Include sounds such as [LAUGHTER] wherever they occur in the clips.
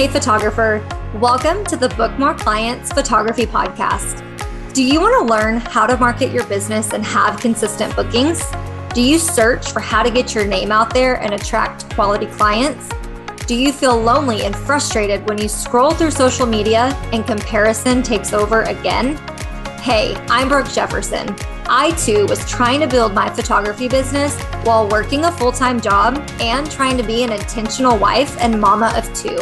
Hey, photographer. Welcome to the Book More Clients Photography Podcast. Do you want to learn how to market your business and have consistent bookings? Do you search for how to get your name out there and attract quality clients? Do you feel lonely and frustrated when you scroll through social media and comparison takes over again? Hey, I'm Brooke Jefferson. I too was trying to build my photography business while working a full time job and trying to be an intentional wife and mama of two.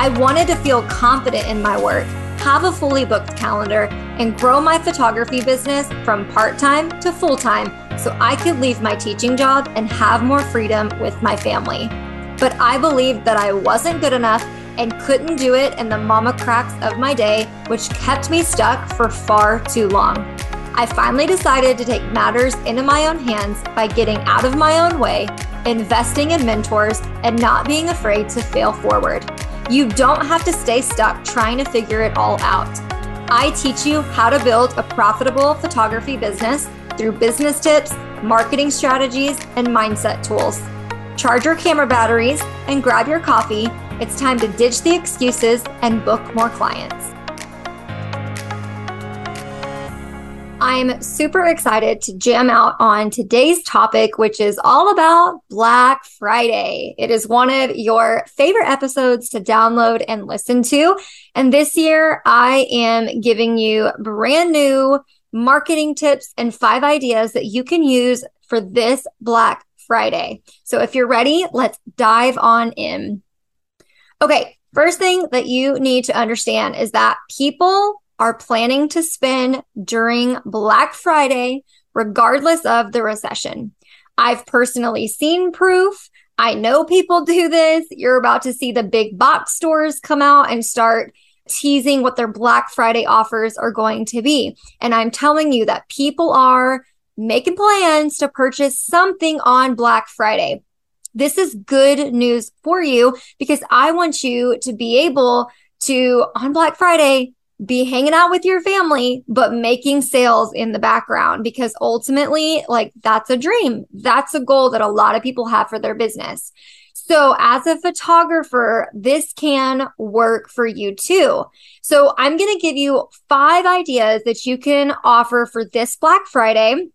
I wanted to feel confident in my work, have a fully booked calendar, and grow my photography business from part time to full time so I could leave my teaching job and have more freedom with my family. But I believed that I wasn't good enough and couldn't do it in the mama cracks of my day, which kept me stuck for far too long. I finally decided to take matters into my own hands by getting out of my own way, investing in mentors, and not being afraid to fail forward. You don't have to stay stuck trying to figure it all out. I teach you how to build a profitable photography business through business tips, marketing strategies, and mindset tools. Charge your camera batteries and grab your coffee. It's time to ditch the excuses and book more clients. I'm super excited to jam out on today's topic, which is all about Black Friday. It is one of your favorite episodes to download and listen to. And this year, I am giving you brand new marketing tips and five ideas that you can use for this Black Friday. So if you're ready, let's dive on in. Okay. First thing that you need to understand is that people are planning to spend during Black Friday, regardless of the recession. I've personally seen proof. I know people [LAUGHS] do this. You're about to see the big box stores come out and start teasing what their Black Friday offers are going to be. And I'm telling you that people are making plans to purchase something on Black Friday. This is good news for you because I want you to be able to, on Black Friday, be hanging out with your family, but making sales in the background because ultimately, like, that's a dream. That's a goal that a lot of people have for their business. So, as a photographer, this can work for you too. So, I'm going to give you five ideas that you can offer for this Black Friday.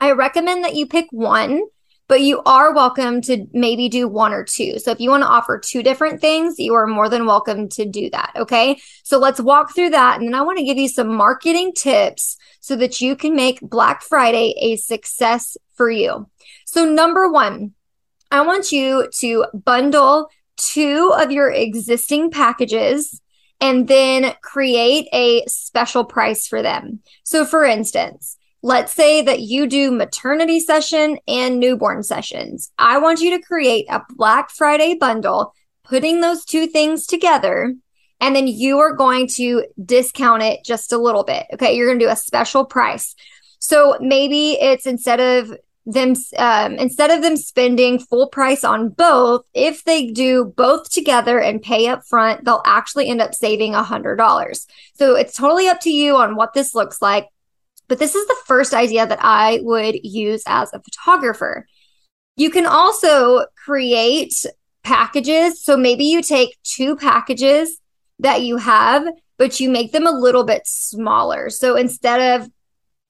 I recommend that you pick one but you are welcome to maybe do one or two. So if you want to offer two different things, you are more than welcome to do that. Okay. So let's walk through that. And then I want to give you some marketing tips so that you can make Black Friday a success for you. So, number one, I want you to bundle two of your existing packages and then create a special price for them. So, for instance, Let's say that you do maternity session and newborn sessions. I want you to create a Black Friday bundle, putting those two things together. And then you are going to discount it just a little bit. Okay. You're going to do a special price. So maybe it's instead of them um, instead of them spending full price on both if they do both together and pay up front they'll actually end up saving a hundred dollars so it's totally up to you on what this looks like but this is the first idea that I would use as a photographer. You can also create packages. So maybe you take two packages that you have, but you make them a little bit smaller. So instead of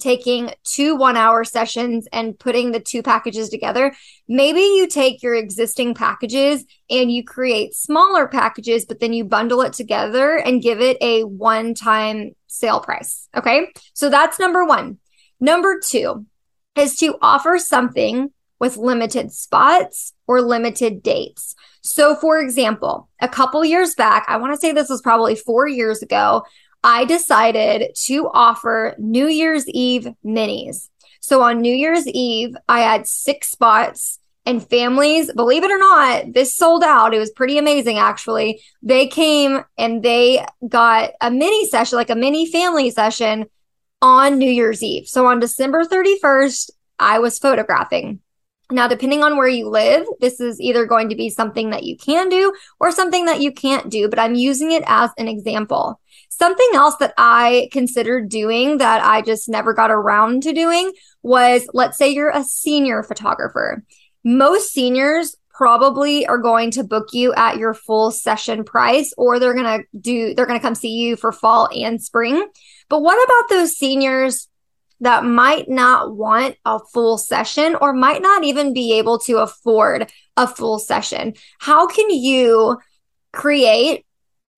taking two one hour sessions and putting the two packages together. Maybe you take your existing packages and you create smaller packages, but then you bundle it together and give it a one time sale price. Okay. So that's number one. Number two is to offer something with limited spots or limited dates. So, for example, a couple years back, I want to say this was probably four years ago, I decided to offer New Year's Eve minis. So on New Year's Eve, I had six spots and families, believe it or not, this sold out. It was pretty amazing, actually. They came and they got a mini session, like a mini family session on New Year's Eve. So on December 31st, I was photographing. Now, depending on where you live, this is either going to be something that you can do or something that you can't do, but I'm using it as an example. Something else that I considered doing that I just never got around to doing was let's say you're a senior photographer. Most seniors probably are going to book you at your full session price or they're going to do they're going to come see you for fall and spring. But what about those seniors that might not want a full session or might not even be able to afford a full session? How can you create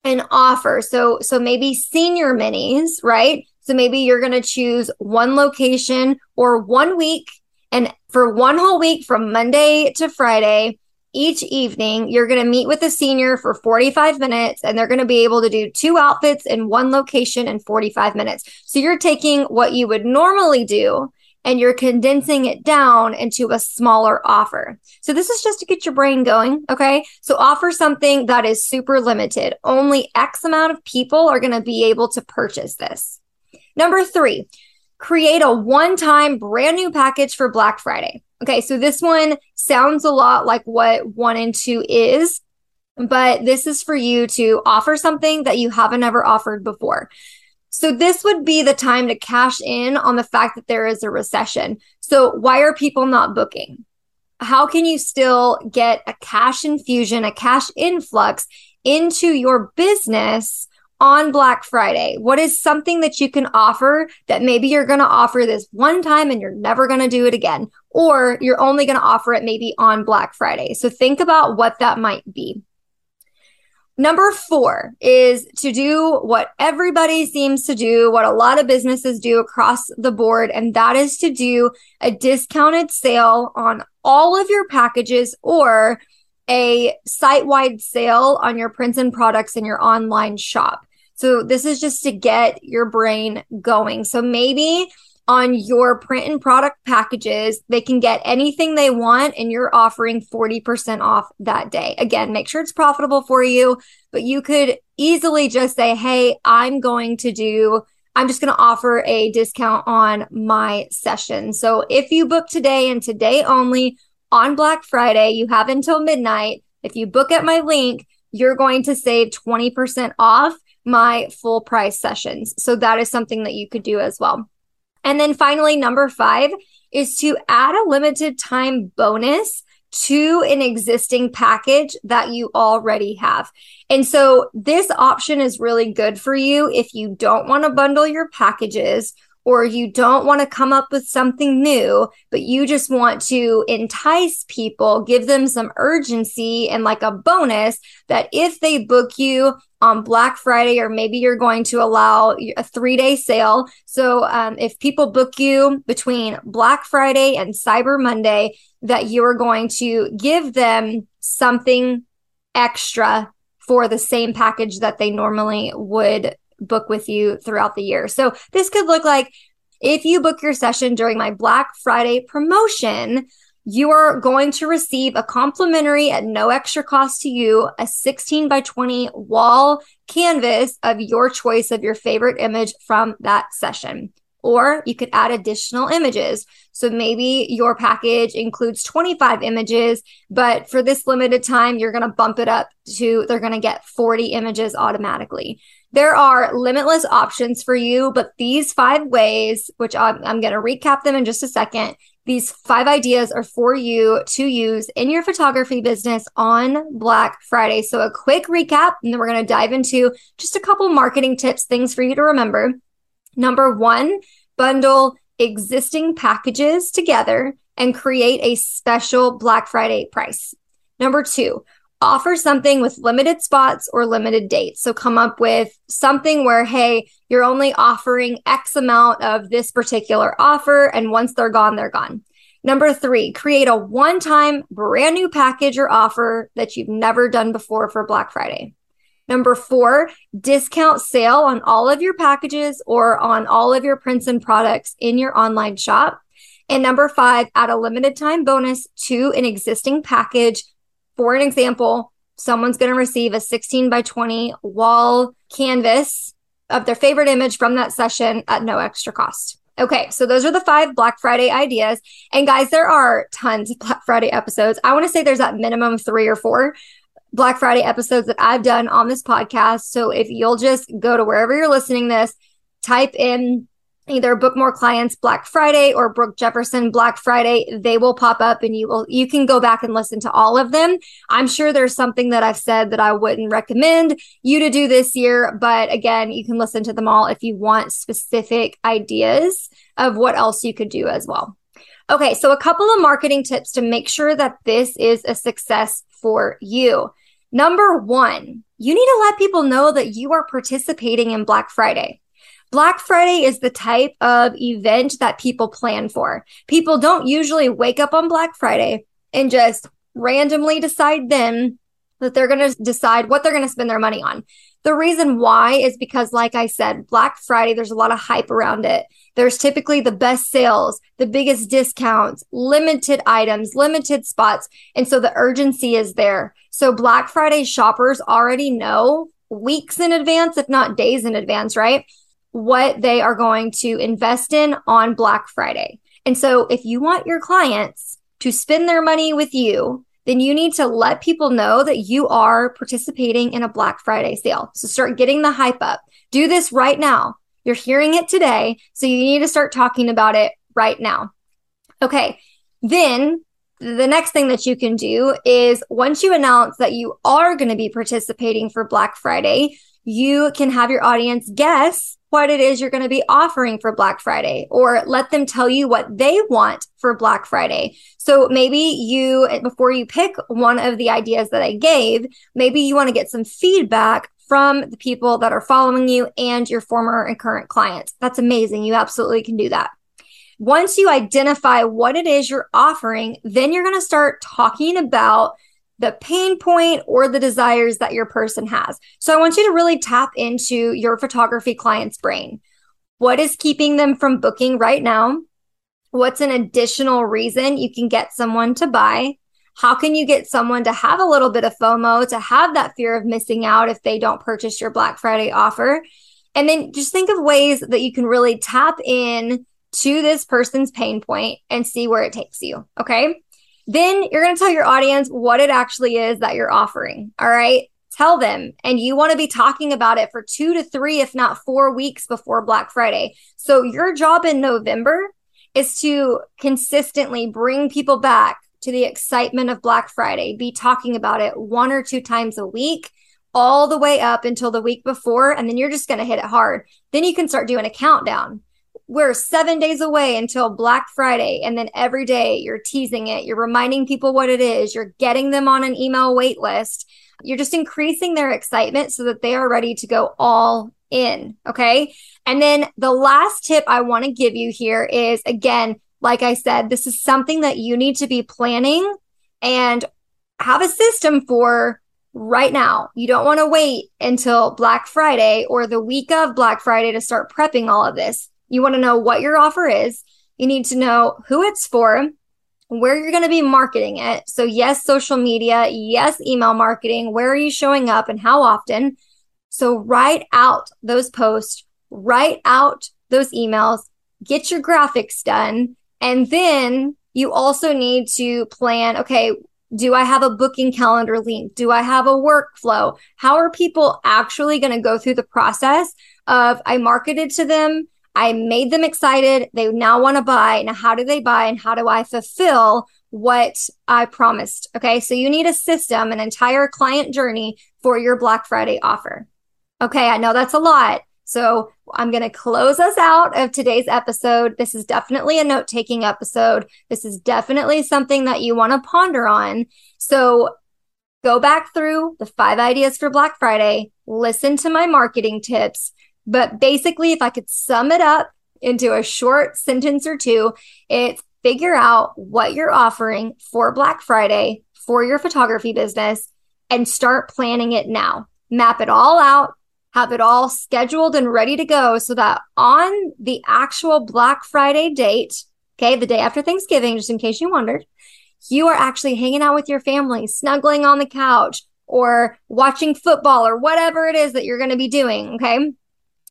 an offer? So so maybe senior minis, right? So maybe you're going to choose one location or one week and for one whole week from Monday to Friday, each evening, you're going to meet with a senior for 45 minutes and they're going to be able to do two outfits in one location in 45 minutes. So you're taking what you would normally do and you're condensing it down into a smaller offer. So this is just to get your brain going. Okay. So offer something that is super limited. Only X amount of people are going to be able to purchase this. Number three, create a one time brand new package for Black Friday. Okay, so this one sounds a lot like what one and two is, but this is for you to offer something that you haven't ever offered before. So this would be the time to cash in on the fact that there is a recession. So why are people not booking? How can you still get a cash infusion, a cash influx into your business on Black Friday? What is something that you can offer that maybe you're going to offer this one time and you're never going to do it again? Or you're only going to offer it maybe on Black Friday. So think about what that might be. Number four is to do what everybody seems to do, what a lot of businesses do across the board, and that is to do a discounted sale on all of your packages or a site wide sale on your prints and products in your online shop. So this is just to get your brain going. So maybe on your print and product packages, they can get anything they want and you're offering 40% off that day. Again, make sure it's profitable for you, but you could easily just say, Hey, I'm going to do I'm just going to offer a discount on my session. So if you book today and today only on Black Friday, you have until midnight. If you book at my link, you're going to save 20% off my full price sessions. So that is something that you could do as well. And then finally, number five is to add a limited time bonus to an existing package that you already have. And so this option is really good for you if you don't want to bundle your packages or you don't want to come up with something new, but you just want to entice people, give them some urgency and like a bonus that if they book you on Black Friday, or maybe you're going to allow a three day sale. So um, if people book you between Black Friday and Cyber Monday, that you are going to give them something extra for the same package that they normally would book with you throughout the year. So this could look like if you book your session during my Black Friday promotion, you are going to receive a complimentary at no extra cost to you, a 16 by 20 wall canvas of your choice of your favorite image from that session. Or you could add additional images. So maybe your package includes 25 images, but for this limited time, you're going to bump it up to, they're going to get 40 images automatically. There are limitless options for you, but these five ways, which I'm, I'm going to recap them in just a second, these five ideas are for you to use in your photography business on Black Friday. So, a quick recap, and then we're going to dive into just a couple marketing tips, things for you to remember. Number one, bundle existing packages together and create a special Black Friday price. Number two, offer something with limited spots or limited dates. So come up with something where, hey, you're only offering X amount of this particular offer. And once they're gone, they're gone. Number three, create a one time brand new package or offer that you've never done before for Black Friday. Number four, discount sale on all of your packages or on all of your prints and products in your online shop. And number five, add a limited time bonus to an existing package for an example, someone's going to receive a 16 by 20 wall canvas of their favorite image from that session at no extra cost. Okay, so those are the five Black Friday ideas. And guys, there are tons of Black Friday episodes. I want to say there's at minimum three or four Black Friday episodes that I've done on this podcast. So if you'll just go to wherever you're listening this, type in either book more clients black friday or brooke jefferson black friday they will pop up and you will you can go back and listen to all of them. I'm sure there's something that i've said that i wouldn't recommend you to do this year but again you can listen to them all if you want specific ideas of what else you could do as well. Okay so a couple of marketing tips to make sure that this is a success for you. Number one you need to let people know that you are participating in black friday Black Friday is the type of event that people plan for. People don't usually wake up on Black Friday and just randomly decide then that they're going to decide what they're going to spend their money on. The reason why is because, like I said, Black Friday, there's a lot of hype around it. There's typically the best sales, the biggest discounts, limited items, limited spots. And so the urgency is there. So Black Friday shoppers already know weeks in advance, if not days in advance, right? What they are going to invest in on Black Friday. And so if you want your clients to spend their money with you, then you need to let people know that you are participating in a Black Friday sale. So start getting the hype up. Do this right now. You're hearing it today. So you need to start talking about it right now. Okay. Then the next thing that you can do is once you announce that you are going to be participating for Black Friday, you can have your audience guess what it is you're going to be offering for Black Friday or let them tell you what they want for Black Friday. So maybe you, before you pick one of the ideas that I gave, maybe you want to get some feedback from the people that are following you and your former and current clients. That's amazing. You absolutely can do that. Once you identify what it is you're offering, then you're going to start talking about the pain point or the desires that your person has. So I want you to really tap into your photography client's brain. What is keeping them from booking right now? What's an additional reason you can get someone to buy? How can you get someone to have a little bit of FOMO, to have that fear of missing out if they don't purchase your Black Friday offer? And then just think of ways that you can really tap in to this person's pain point and see where it takes you. Okay. Then you're going to tell your audience what it actually is that you're offering. All right. Tell them. And you want to be talking about it for two to three, if not four weeks before Black Friday. So your job in November is to consistently bring people back to the excitement of Black Friday. Be talking about it one or two times a week all the way up until the week before. And then you're just going to hit it hard. Then you can start doing a countdown we're seven days away until Black Friday. And then every day you're teasing it, you're reminding people what it is, you're getting them on an email wait list. You're just increasing their excitement so that they are ready to go all in. Okay. And then the last tip I want to give you here is again, like I said, this is something that you need to be planning and have a system for right now. You don't want to wait until Black Friday or the week of Black Friday to start prepping all of this. You want to know what your offer is. You need to know who it's for, where you're going to be marketing it. So, yes, social media, yes, email marketing. Where are you showing up and how often? So, write out those posts, write out those emails, get your graphics done. And then you also need to plan okay, do I have a booking calendar link? Do I have a workflow? How are people actually going to go through the process of I marketed to them, I made them excited. They now want to buy. Now, how do they buy and how do I fulfill what I promised? Okay. So you need a system, an entire client journey for your Black Friday offer. Okay. I know that's a lot. So I'm going to close us out of today's episode. This is definitely a note taking episode. This is definitely something that you want to ponder on. So go back through the five ideas for Black Friday, listen to my marketing tips, but basically, if I could sum it up into a short sentence or two, it's figure out what you're offering for Black Friday for your photography business and start planning it now. Map it all out, have it all scheduled and ready to go so that on the actual Black Friday date, okay, the day after Thanksgiving, just in case you wondered, you are actually hanging out with your family, snuggling on the couch, or watching football or whatever it is that you're going to be doing, okay?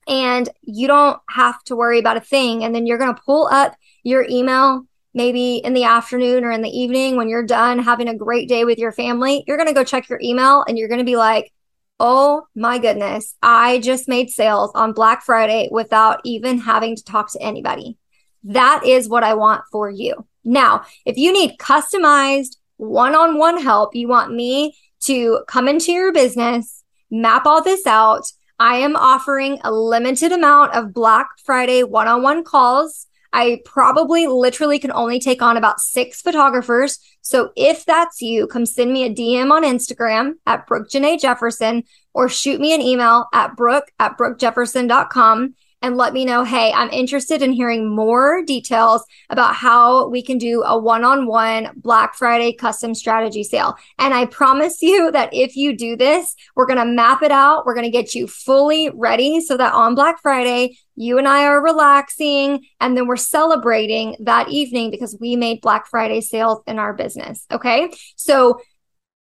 And you don't have to worry about a thing. And then you're going to pull up your email maybe in the afternoon or in the evening when you're done having a great day with your family. You're going to go check your email and you're going to be like, oh my goodness, I just made sales on Black Friday without even having to talk to anybody. That is what I want for you. Now, if you need customized one on one help, you want me to come into your business, map all this out. I am offering a limited amount of Black Friday one on one calls. I probably literally can only take on about six photographers. So if that's you, come send me a DM on Instagram at Brooke Janae Jefferson or shoot me an email at brooke at brookejefferson.com and let me know, hey, I'm interested in hearing more details about how we can do a one on one Black Friday custom strategy sale. And I promise you [LAUGHS] that if you do this, we're going to map it out. We're going to get you fully ready so that on Black Friday, you and I are relaxing and then we're celebrating that evening because we made Black Friday sales in our business. Okay. So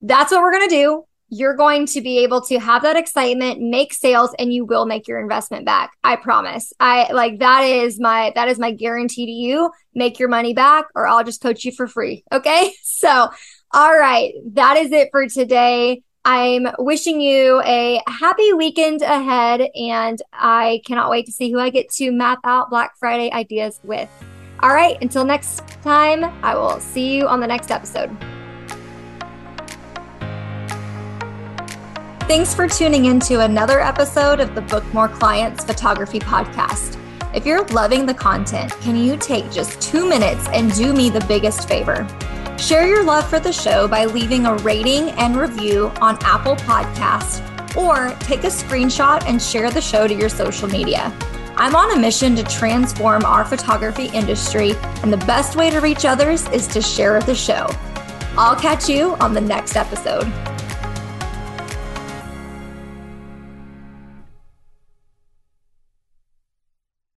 that's what we're going to do you're going to be able to have that excitement, make sales, and you will make your investment back. I promise. I like that is my that is my guarantee to you. Make your money back, or I'll just coach you for free. Okay. [LAUGHS] So, all right, that is it for today. I'm wishing you a happy weekend ahead, and I cannot wait to see who I get to map out Black Friday ideas with. All right, until next time, I will see you on the next episode. Thanks for tuning in to another episode of the Book More Clients Photography Podcast. If you're loving the content, can you take just two minutes and do me the biggest favor? Share your love for the show by leaving a rating and review on Apple Podcasts, or take a screenshot and share the show to your social media. I'm on a mission to transform our photography industry, and the best way to reach others is to share the show. I'll catch you on the next episode.